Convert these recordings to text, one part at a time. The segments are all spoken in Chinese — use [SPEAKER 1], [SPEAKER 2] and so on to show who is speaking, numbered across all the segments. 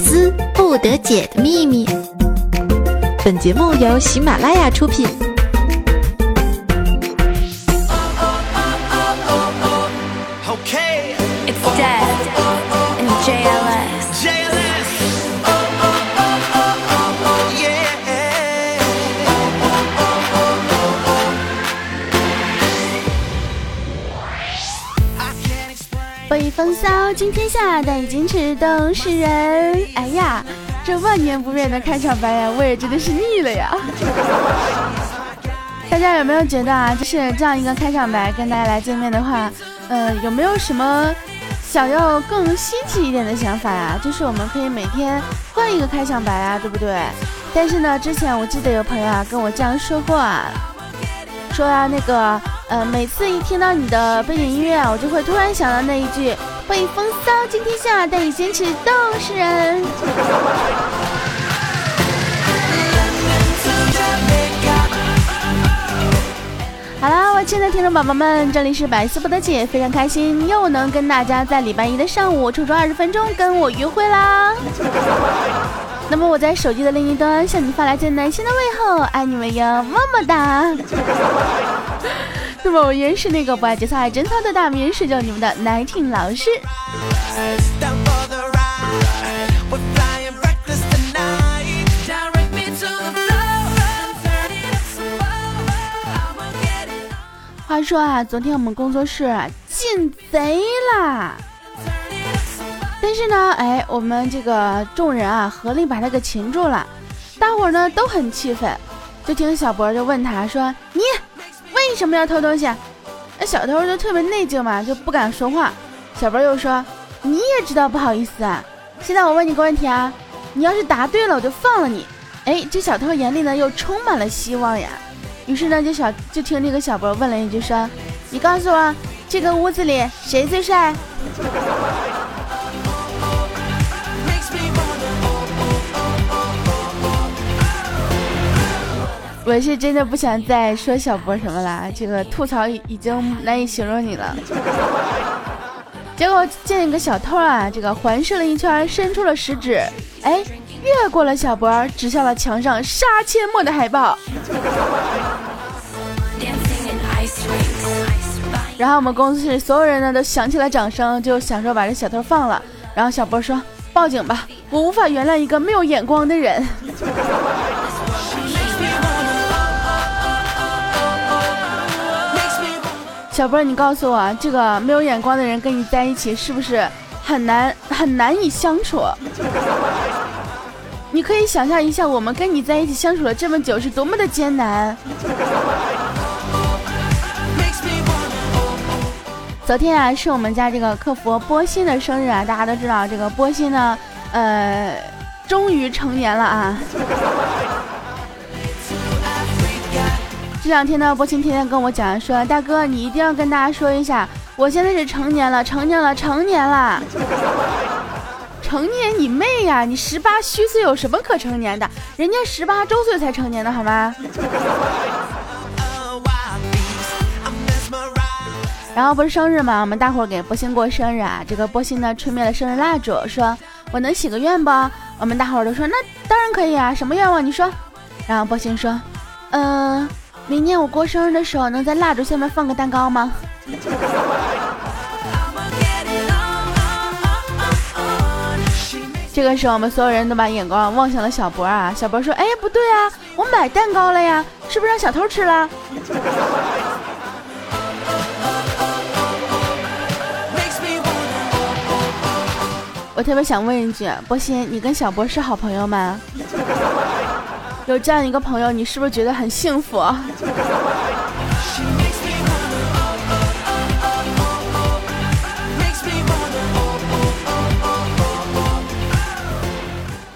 [SPEAKER 1] 思不得解的秘密。本节目由喜马拉雅出品。
[SPEAKER 2] 骚惊天下，但已经吃都是人。哎呀，这万年不变的开场白呀，我也真的是腻了呀。大家有没有觉得啊，就是这样一个开场白跟大家来见面的话，呃，有没有什么想要更新奇一点的想法呀？就是我们可以每天换一个开场白啊，对不对？但是呢，之前我记得有朋友啊跟我这样说过啊，说啊那个。呃，每次一听到你的背景音乐，我就会突然想到那一句“北风骚惊天下，带你坚持都是人”。好啦，我亲爱的听众宝宝们，这里是百思不得解，非常开心又能跟大家在礼拜一的上午抽出二十分钟跟我约会啦。那么我在手机的另一端向你发来最暖心的问候，爱你们哟，么么哒。那么我依是那个不爱节操爱贞操的大名，是叫你们的奶听老师。话说啊，昨天我们工作室进贼啦，但是呢，哎，我们这个众人啊，合力把他给擒住了。大伙呢都很气愤，就听小博就问他说：“你。”为什么要偷东西？那小偷就特别内疚嘛，就不敢说话。小波又说：“你也知道不好意思啊。”现在我问你个问题啊，你要是答对了，我就放了你。哎，这小偷眼里呢又充满了希望呀。于是呢，就小就听这个小波问了一句说：“你告诉我，这个屋子里谁最帅？”我是真的不想再说小波什么了，这个吐槽已经难以形容你了。结果见一个小偷啊，这个环视了一圈，伸出了食指，哎，越过了小波，指向了墙上杀阡陌的海报。然后我们公司所有人呢都响起了掌声，就想说把这小偷放了。然后小波说：“报警吧，我无法原谅一个没有眼光的人。”小波，你告诉我，这个没有眼光的人跟你在一起是不是很难很难以相处？你可以想象一下，我们跟你在一起相处了这么久是多么的艰难。昨天啊，是我们家这个客服波心的生日啊，大家都知道，这个波心呢，呃，终于成年了啊。这两天呢，波青天天跟我讲说，大哥，你一定要跟大家说一下，我现在是成年了，成年了，成年了。成年你妹呀！你十八虚岁有什么可成年的？人家十八周岁才成年的好吗？然后不是生日吗？我们大伙给波星过生日啊！这个波星呢，吹灭了生日蜡烛，说我能许个愿不？我们大伙都说那当然可以啊！什么愿望？你说。然后波星说，嗯。明年我过生日的时候，能在蜡烛下面放个蛋糕吗？这个时候，我们所有人都把眼光望向了小博啊。小博说：“哎，不对啊，我买蛋糕了呀，是不是让小偷吃了？”我特别想问一句，波心，你跟小博是好朋友吗？有这样一个朋友，你是不是觉得很幸福？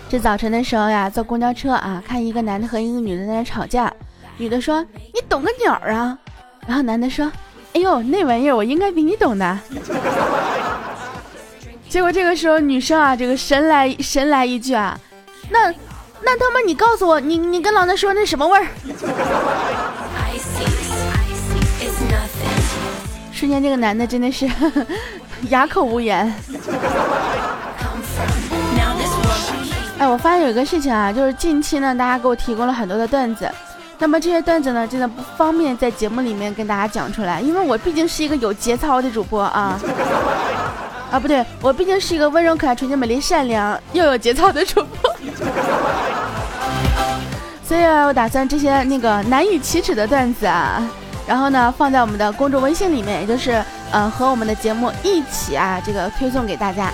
[SPEAKER 2] 这早晨的时候呀，坐公交车啊，看一个男的和一个女的在那吵架，女的说：“你懂个鸟啊！”然后男的说：“哎呦，那玩意儿我应该比你懂的。”结果这个时候女生啊，这个神来神来一句啊，那。那他妈，你告诉我，你你跟老子说那什么味儿？瞬间，这个男的真的是 哑口无言。哎，我发现有一个事情啊，就是近期呢，大家给我提供了很多的段子，那么这些段子呢，真的不方便在节目里面跟大家讲出来，因为我毕竟是一个有节操的主播啊，啊不对，我毕竟是一个温柔可爱、纯洁美丽、善良又有节操的主播，所以我打算这些那个难以启齿的段子啊，然后呢放在我们的公众微信里面，也就是呃和我们的节目一起啊这个推送给大家。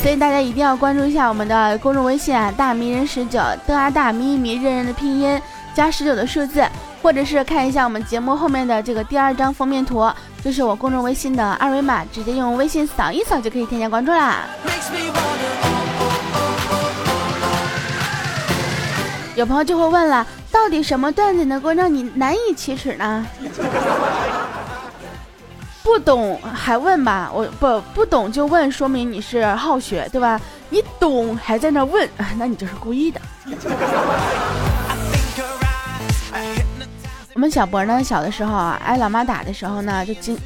[SPEAKER 2] 所以大家一定要关注一下我们的公众微信啊，大迷人十九，的啊大咪咪认人的拼音加十九的数字，或者是看一下我们节目后面的这个第二张封面图，就是我公众微信的二维码，直接用微信扫一扫就可以添加关注啦。有朋友就会问了，到底什么段子能够让你难以启齿呢？不懂还问吧，我不不懂就问，说明你是好学，对吧？你懂还在那问，那你就是故意的。我们小博呢，小的时候啊，挨老妈打的时候呢，就经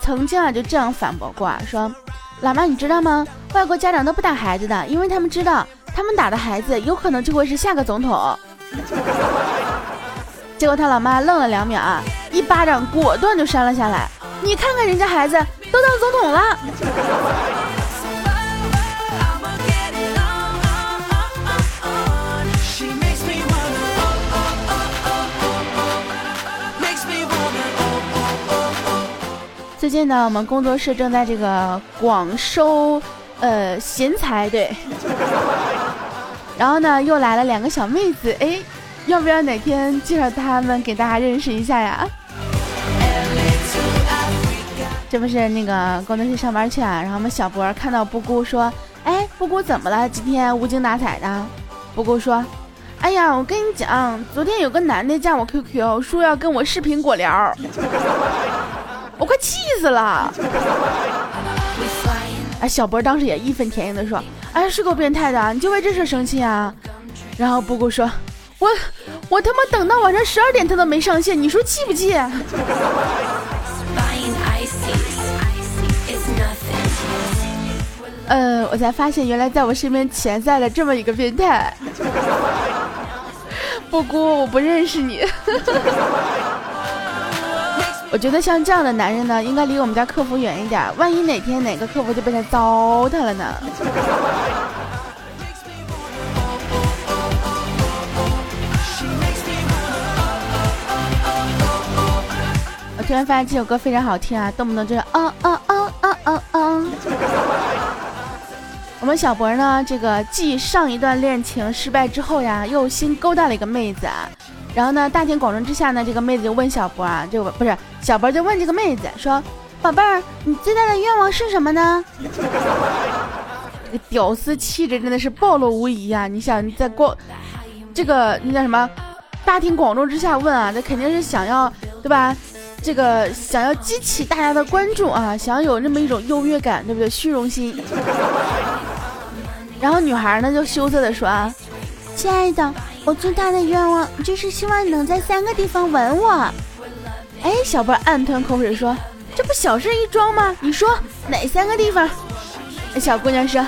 [SPEAKER 2] 曾经啊就这样反驳过，说老妈你知道吗？外国家长都不打孩子的，因为他们知道他们打的孩子有可能就会是下个总统。结果他老妈愣了两秒啊，一巴掌果断就扇了下来。你看看人家孩子都当总统了。最近呢，我们工作室正在这个广收呃贤才，对。然后呢，又来了两个小妹子，哎，要不要哪天介绍他们给大家认识一下呀？这不是那个工作室上班去啊，然后我们小博看到布姑说：“哎，布姑怎么了？今天无精打采的。”布姑说：“哎呀，我跟你讲，昨天有个男的加我 QQ，说要跟我视频果聊，我快气死了。”哎，小博当时也义愤填膺的说：“哎，是够变态的，你就为这事生气啊？”然后布谷说：“我我他妈等到晚上十二点他都没上线，你说气不气？”呃，我才发现原来在我身边潜在了这么一个变态。布姑，我不认识你。我觉得像这样的男人呢，应该离我们家客服远一点，万一哪天哪个客服就被他糟蹋了呢？我突然发现这首歌非常好听啊，动不动就是啊啊啊啊啊啊！我们小博呢，这个继上一段恋情失败之后呀，又新勾搭了一个妹子啊，然后呢，大庭广众之下呢，这个妹子就问小博啊，这个不是小博就问这个妹子说：“宝贝儿，你最大的愿望是什么呢？” 这个屌丝气质真的是暴露无遗啊！你想在过这个那叫什么大庭广众之下问啊，那肯定是想要对吧？这个想要激起大家的关注啊，想要有那么一种优越感，对不对？虚荣心。然后女孩呢就羞涩的说：“啊，亲爱的，我最大的愿望就是希望你能在三个地方吻我。”哎，小波暗吞口水说：“这不小事一桩吗？你说哪三个地方？”小姑娘说：“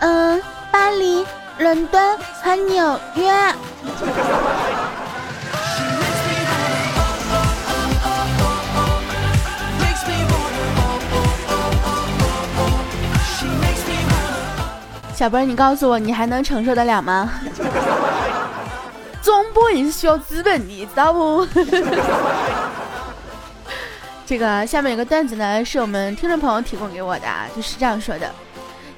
[SPEAKER 2] 嗯，巴黎、伦敦和纽约。”小波，你告诉我，你还能承受得了吗？装播也是需要资本的，知道不？这个下面有个段子呢，是我们听众朋友提供给我的，就是这样说的：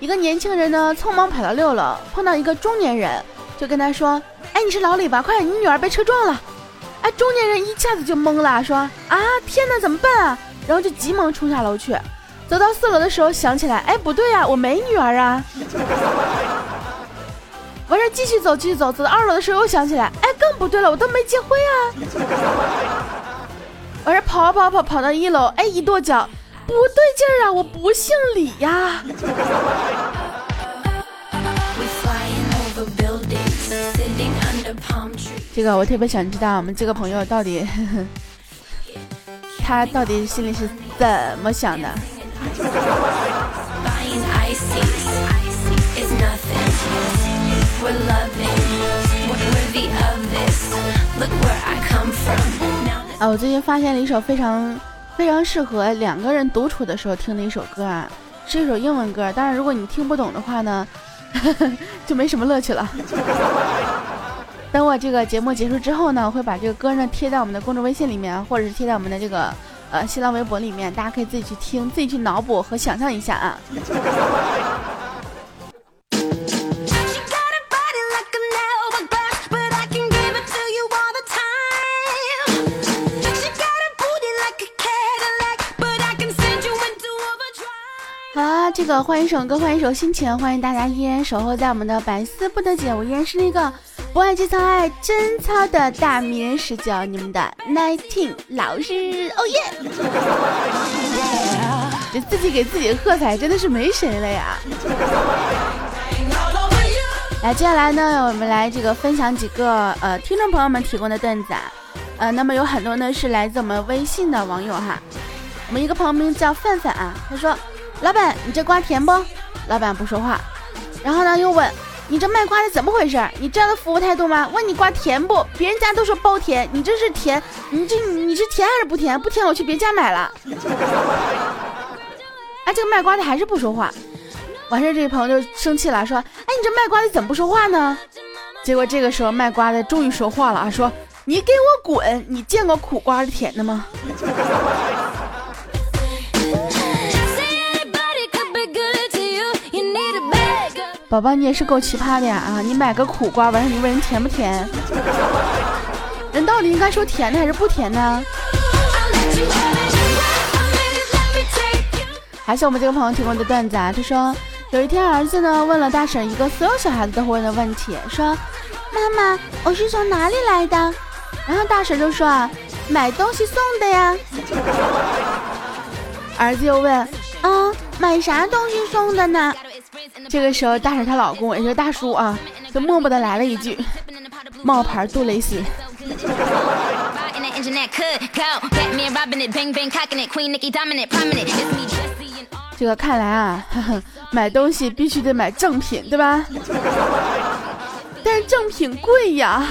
[SPEAKER 2] 一个年轻人呢，匆忙跑到六楼，碰到一个中年人，就跟他说：“哎，你是老李吧？快，你女儿被车撞了！”哎，中年人一下子就懵了，说：“啊，天哪，怎么办啊？”然后就急忙冲下楼去。走到四楼的时候，想起来，哎，不对呀，我没女儿啊。完事继续走，继续走，走到二楼的时候又想起来，哎，更不对了，我都没结婚啊。完事跑跑跑跑到一楼，哎，一跺脚，不对劲儿啊，我不姓李呀。这个我特别想知道，我们这个朋友到底，他到底心里是怎么想的？啊，我最近发现了一首非常非常适合两个人独处的时候听的一首歌啊，是一首英文歌。但是如果你听不懂的话呢，呵 呵就没什么乐趣了。等我这个节目结束之后呢，我会把这个歌呢贴在我们的公众微信里面，或者是贴在我们的这个呃新浪微博里面，大家可以自己去听，自己去脑补和想象一下啊。换一首歌，换一首心情，欢迎大家依然守候在我们的百思不得解，我依然是那个。不爱节操爱真操的大迷人十九，你们的 nineteen 老师，哦耶！这自己给自己喝彩，真的是没谁了呀。来，接下来呢，我们来这个分享几个呃听众朋友们提供的段子啊，呃，那么有很多呢是来自我们微信的网友哈。我们一个朋友名叫范范啊，他说：“老板，你这瓜甜不？”老板不说话，然后呢又问。你这卖瓜的怎么回事？你这样的服务态度吗？问你瓜甜不？别人家都说包甜，你这是甜？你这你是甜还是不甜？不甜我去别家买了。哎，这个卖瓜的还是不说话。完事这位朋友就生气了，说：“哎，你这卖瓜的怎么不说话呢？”结果这个时候卖瓜的终于说话了啊，说：“你给我滚！你见过苦瓜的甜的吗？”宝宝，你也是够奇葩的呀！啊，你买个苦瓜，完事你问人甜不甜？人到底应该说甜的还是不甜呢？还是我们这个朋友提供的段子啊？他说，有一天儿子呢问了大婶一个所有小孩子都会问的问题，说：“妈妈，我是从哪里来的？”然后大婶就说：“啊，买东西送的呀。”儿子又问：“嗯，买啥东西送的呢？”这个时候，大婶她老公也就是大叔啊，就默默的来了一句：“冒牌杜蕾斯。”这个看来啊，买东西必须得买正品，对吧？但是正品贵呀。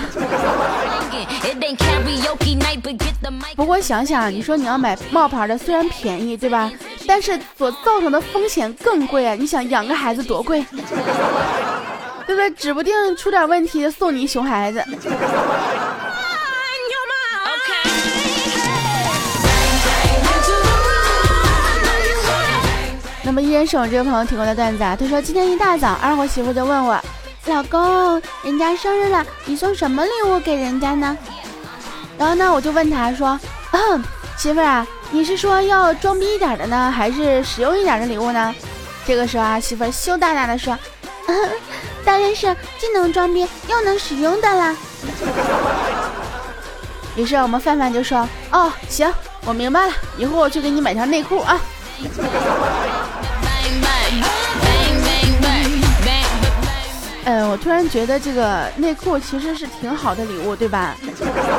[SPEAKER 2] 不过想想，你说你要买冒牌的，虽然便宜，对吧？但是所造成的风险更贵啊！你想养个孩子多贵，对不对？指不定出点问题送你一熊孩子。那么依然是我这个朋友提供的段子啊，他说今天一大早，二货媳妇就问我。老公，人家生日了，你送什么礼物给人家呢？然后呢，我就问他说：“媳妇儿啊，你是说要装逼一点的呢，还是实用一点的礼物呢？”这个时候啊，媳妇儿羞答答的说：“ 当然是既能装逼又能实用的啦。”于是我们范范就说：“哦，行，我明白了，一会儿我去给你买条内裤啊。”嗯，我突然觉得这个内裤其实是挺好的礼物，对吧？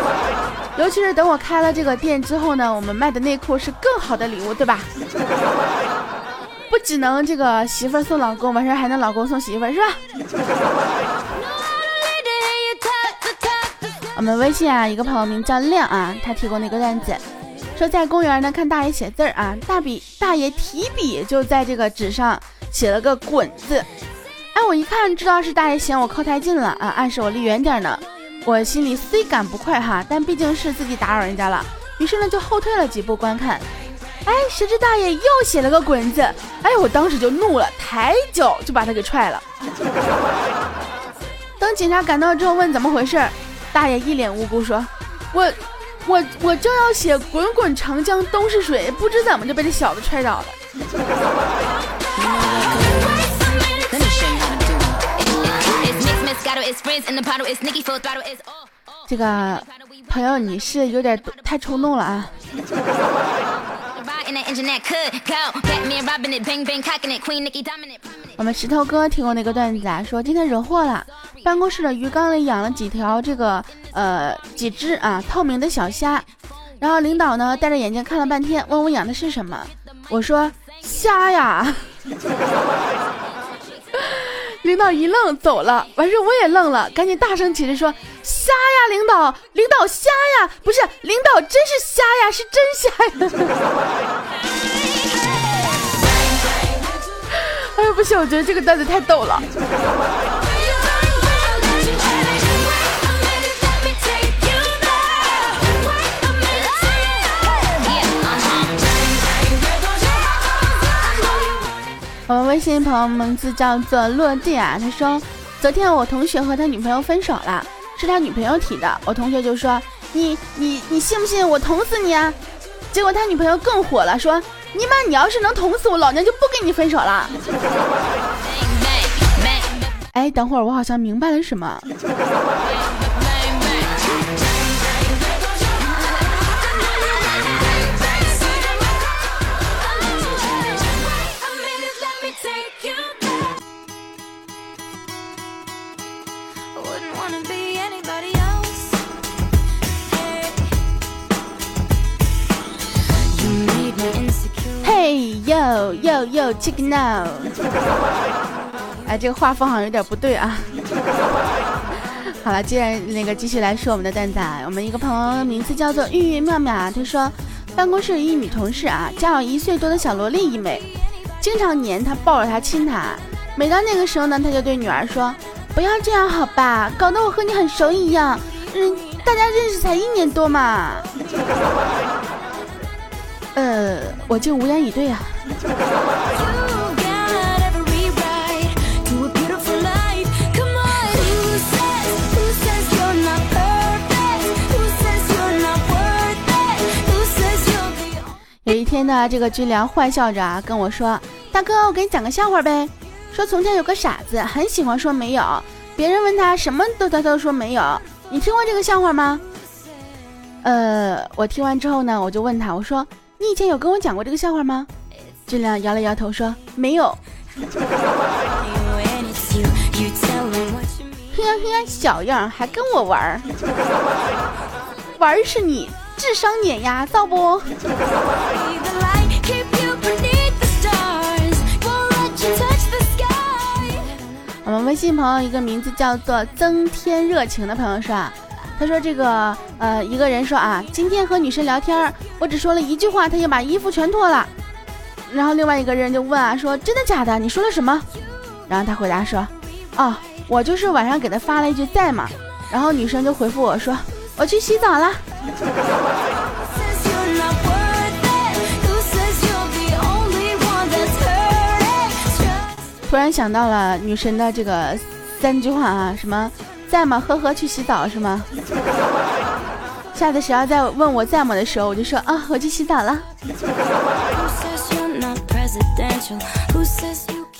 [SPEAKER 2] 尤其是等我开了这个店之后呢，我们卖的内裤是更好的礼物，对吧？不只能这个媳妇送老公，完事还能老公送媳妇，是吧？我们微信啊，一个朋友名叫亮啊，他提供了一个段子，说在公园呢看大爷写字儿啊，大笔大爷提笔就在这个纸上写了个滚字。哎，我一看知道是大爷嫌我靠太近了啊，暗示我离远点呢。我心里虽感不快哈，但毕竟是自己打扰人家了，于是呢就后退了几步观看。哎，谁知大爷又写了个滚字，哎，我当时就怒了，抬脚就把他给踹了。等警察赶到之后问怎么回事，大爷一脸无辜说：“我，我，我正要写滚滚长江东逝水，不知怎么就被这小子踹倒了。”这个朋友，你是有点太冲动了啊！我们石头哥听过那个段子啊，说今天惹祸了，办公室的鱼缸里养了几条这个呃几只啊透明的小虾，然后领导呢戴着眼镜看了半天，问我养的是什么，我说虾呀。领导一愣走了，完事我也愣了，赶紧大声起来说：“瞎呀，领导，领导瞎呀，不是领导真是瞎呀，是真瞎呀。” 哎呀，不行，我觉得这个段子太逗了。我们微信朋友名字叫做落地啊，他说，昨天我同学和他女朋友分手了，是他女朋友提的。我同学就说，你你你信不信我捅死你啊？结果他女朋友更火了，说，你妈你要是能捅死我，老娘就不跟你分手了。哎，等会儿我好像明白了什么。哟哟，check no 哎，这个画风好像有点不对啊。好了，既然那个继续来说我们的段子。我们一个朋友名字叫做玉玉妙妙啊，他说办公室一女同事啊，家有一岁多的小萝莉一枚，经常黏她，抱着她亲她。每到那个时候呢，他就对女儿说：“不要这样好吧，搞得我和你很熟一样。嗯，大家认识才一年多嘛。”呃，我竟无言以对啊。有一天呢，这个军良坏笑着啊跟我说：“大哥，我给你讲个笑话呗。说从前有个傻子，很喜欢说没有，别人问他什么都他都说没有。你听过这个笑话吗？”呃，我听完之后呢，我就问他，我说：“你以前有跟我讲过这个笑话吗？”俊亮摇了摇头说：“没有。”嘿呀嘿呀，小样还跟我玩儿？玩儿是你智商碾压，造不？我们微信朋友一个名字叫做增添热情的朋友说啊，他说这个呃一个人说啊，今天和女生聊天，我只说了一句话，他就把衣服全脱了。然后另外一个人就问啊，说真的假的？你说了什么？然后他回答说，哦，我就是晚上给他发了一句在吗？然后女生就回复我说，我去洗澡了。突然想到了女神的这个三句话啊，什么在吗？呵呵，去洗澡是吗？下次谁要再问我在吗的时候，我就说啊，我去洗澡了。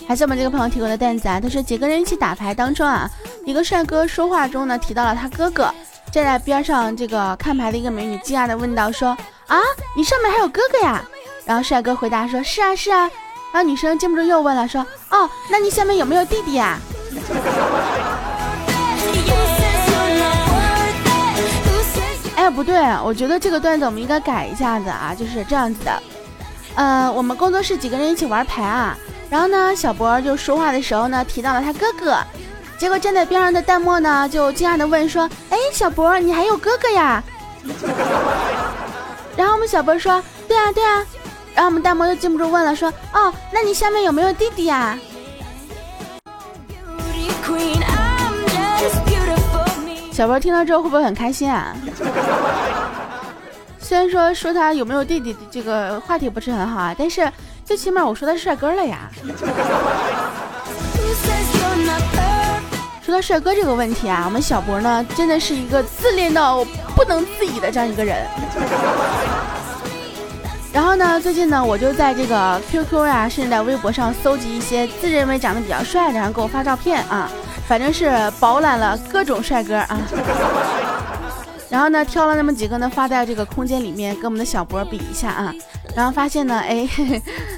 [SPEAKER 2] 还是我们这个朋友提供的段子啊，他说几个人一起打牌当中啊，一个帅哥说话中呢提到了他哥哥，站在边上这个看牌的一个美女惊讶的问道说啊，你上面还有哥哥呀？然后帅哥回答说是啊是啊，然后女生禁不住又问了说哦，那你下面有没有弟弟呀？哎不对，我觉得这个段子我们应该改一下子啊，就是这样子的。呃，我们工作室几个人一起玩牌啊，然后呢，小博就说话的时候呢提到了他哥哥，结果站在边上的弹幕呢就惊讶的问说：“哎，小博，你还有哥哥呀？” 然后我们小博说：“对啊，对啊。”然后我们弹幕又禁不住问了说：“哦，那你下面有没有弟弟呀？”小博听到之后会不会很开心啊？虽然说说他有没有弟弟这个话题不是很好啊，但是最起码我说他是帅哥了呀。说到帅哥这个问题啊，我们小博呢真的是一个自恋到不能自已的这样一个人。然后呢，最近呢我就在这个 QQ 呀，甚至在微博上搜集一些自认为长得比较帅的，然后给我发照片啊，反正是饱览了各种帅哥啊。然后呢，挑了那么几个呢，发在这个空间里面，跟我们的小博比一下啊。然后发现呢，哎，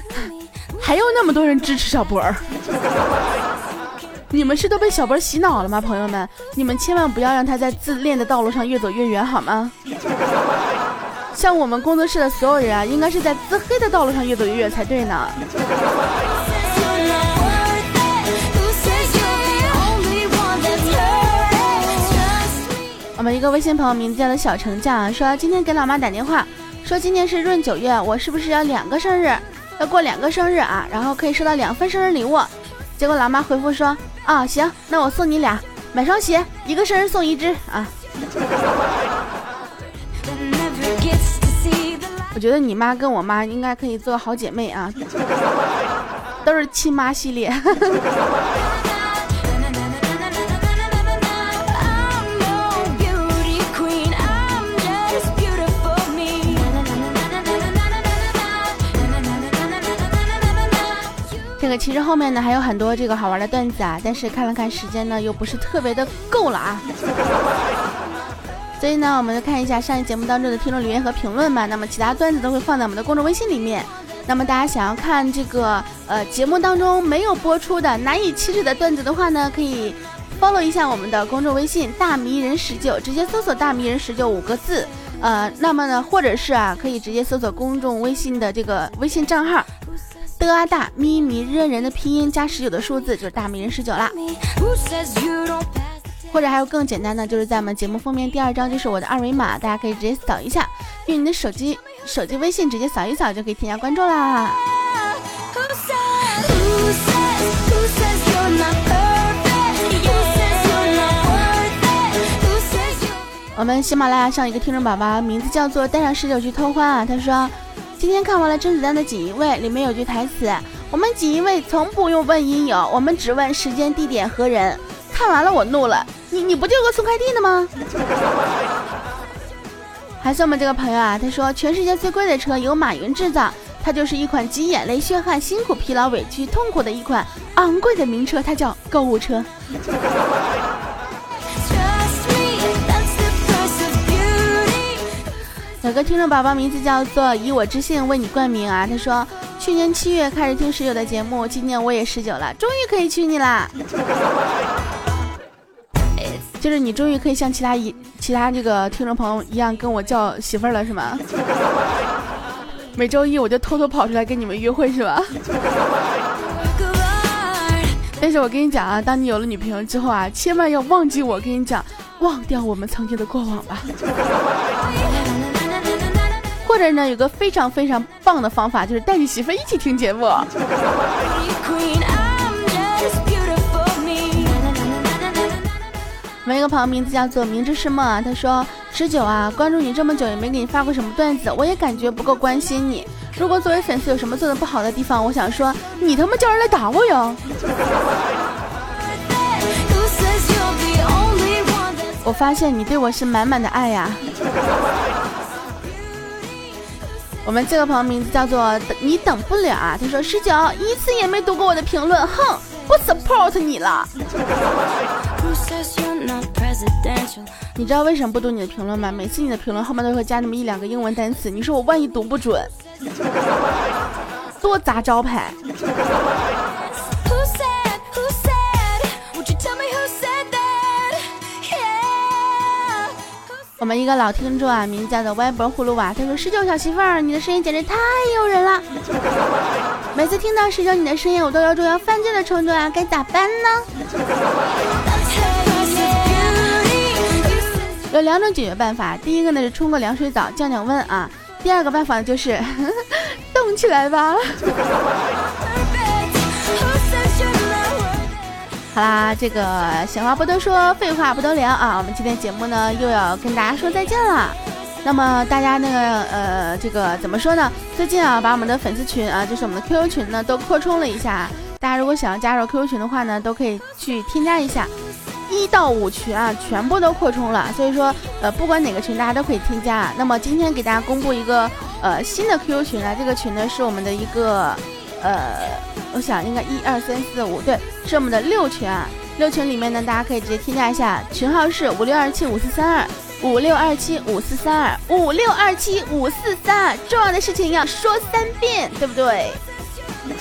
[SPEAKER 2] 还有那么多人支持小博儿。你们是都被小博洗脑了吗，朋友们？你们千万不要让他在自恋的道路上越走越远，好吗？像我们工作室的所有人啊，应该是在自黑的道路上越走越远才对呢。一个微信朋友名字叫做小成将，说今天给老妈打电话，说今天是闰九月，我是不是要两个生日，要过两个生日啊？然后可以收到两份生日礼物。结果老妈回复说，啊行，那我送你俩，买双鞋，一个生日送一只啊。我觉得你妈跟我妈应该可以做好姐妹啊，都是亲妈系列。个其实后面呢还有很多这个好玩的段子啊，但是看了看时间呢，又不是特别的够了啊。所以呢，我们就看一下上一节目当中的听众留言和评论吧。那么其他段子都会放在我们的公众微信里面。那么大家想要看这个呃节目当中没有播出的难以启齿的段子的话呢，可以 follow 一下我们的公众微信“大迷人十九”，直接搜索“大迷人十九”五个字。呃，那么呢，或者是啊，可以直接搜索公众微信的这个微信账号“的啊大咪迷人人”的拼音加十九的数字，就是“大迷人十九”啦。或者还有更简单的，就是在我们节目封面第二张就是我的二维码，大家可以直接扫一下，用你的手机手机微信直接扫一扫就可以添加关注啦。我们喜马拉雅上一个听众宝宝名字叫做带上十九去偷欢啊，他说今天看完了甄子丹的锦衣卫，里面有句台词，我们锦衣卫从不用问因由，我们只问时间、地点和人。看完了我怒了。你你不就个送快递的吗？还是我们这个朋友啊，他说全世界最贵的车由马云制造，它就是一款集眼泪、血汗、辛苦、疲劳、委屈、痛苦的一款昂贵的名车，它叫购物车。有个听众宝宝名字叫做以我之姓为你冠名啊，他说去年七月开始听十九的节目，今年我也十九了，终于可以娶你啦。就是你终于可以像其他一其他这个听众朋友一样跟我叫媳妇儿了是吗？每周一我就偷偷跑出来跟你们约会是吧？但是我跟你讲啊，当你有了女朋友之后啊，千万要忘记我，跟你讲，忘掉我们曾经的过往吧。或者呢，有个非常非常棒的方法，就是带你媳妇儿一起听节目。我们一个朋友名字叫做明知是梦啊，他说十九啊，关注你这么久也没给你发过什么段子，我也感觉不够关心你。如果作为粉丝有什么做的不好的地方，我想说你他妈叫人来打我哟！我发现你对我是满满的爱呀。我们这个朋友名字叫做你等不了啊，他说十九一次也没读过我的评论，哼，不 support 你了。你知道为什么不读你的评论吗？每次你的评论后面都会加那么一两个英文单词，你说我万一读不准，多砸招牌。我们一个老听众啊，名叫做歪脖葫芦娃，他说：“十九小媳妇儿，你的声音简直太诱人了。每次听到十九你的声音，我都有种要犯罪的冲动啊，该咋办呢？” 有两种解决办法，第一个呢是冲个凉水澡降降温啊，第二个办法就是 动起来吧。好啦，这个闲话不多说，废话不多聊啊，我们今天节目呢又要跟大家说再见了。那么大家那个呃，这个怎么说呢？最近啊，把我们的粉丝群啊，就是我们的 QQ 群呢，都扩充了一下。大家如果想要加入 QQ 群的话呢，都可以去添加一下。一到五群啊，全部都扩充了，所以说，呃，不管哪个群，大家都可以添加。那么今天给大家公布一个呃新的 QQ 群啊，这个群呢是我们的一个呃，我想应该一二三四五，对，是我们的六群啊。六群里面呢，大家可以直接添加一下，群号是五六二七五四三二五六二七五四三二五六二七五四三二。重要的事情要说三遍，对不对？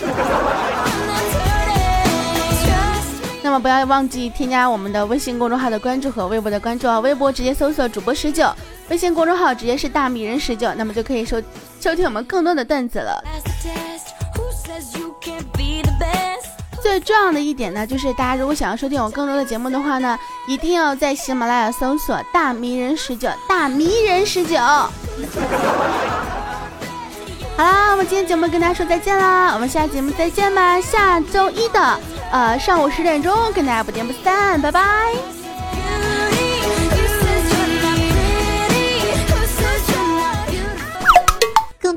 [SPEAKER 2] 那么不要忘记添加我们的微信公众号的关注和微博的关注啊！微博直接搜索主播十九，微信公众号直接是大米人十九，那么就可以收收听我们更多的段子了。最重要的一点呢，就是大家如果想要收听我更多的节目的话呢，一定要在喜马拉雅搜索“大迷人十九”，大迷人十九。好啦，我们今天节目跟大家说再见啦，我们下节目再见吧，下周一的呃上午十点钟跟大家不见不散，拜拜。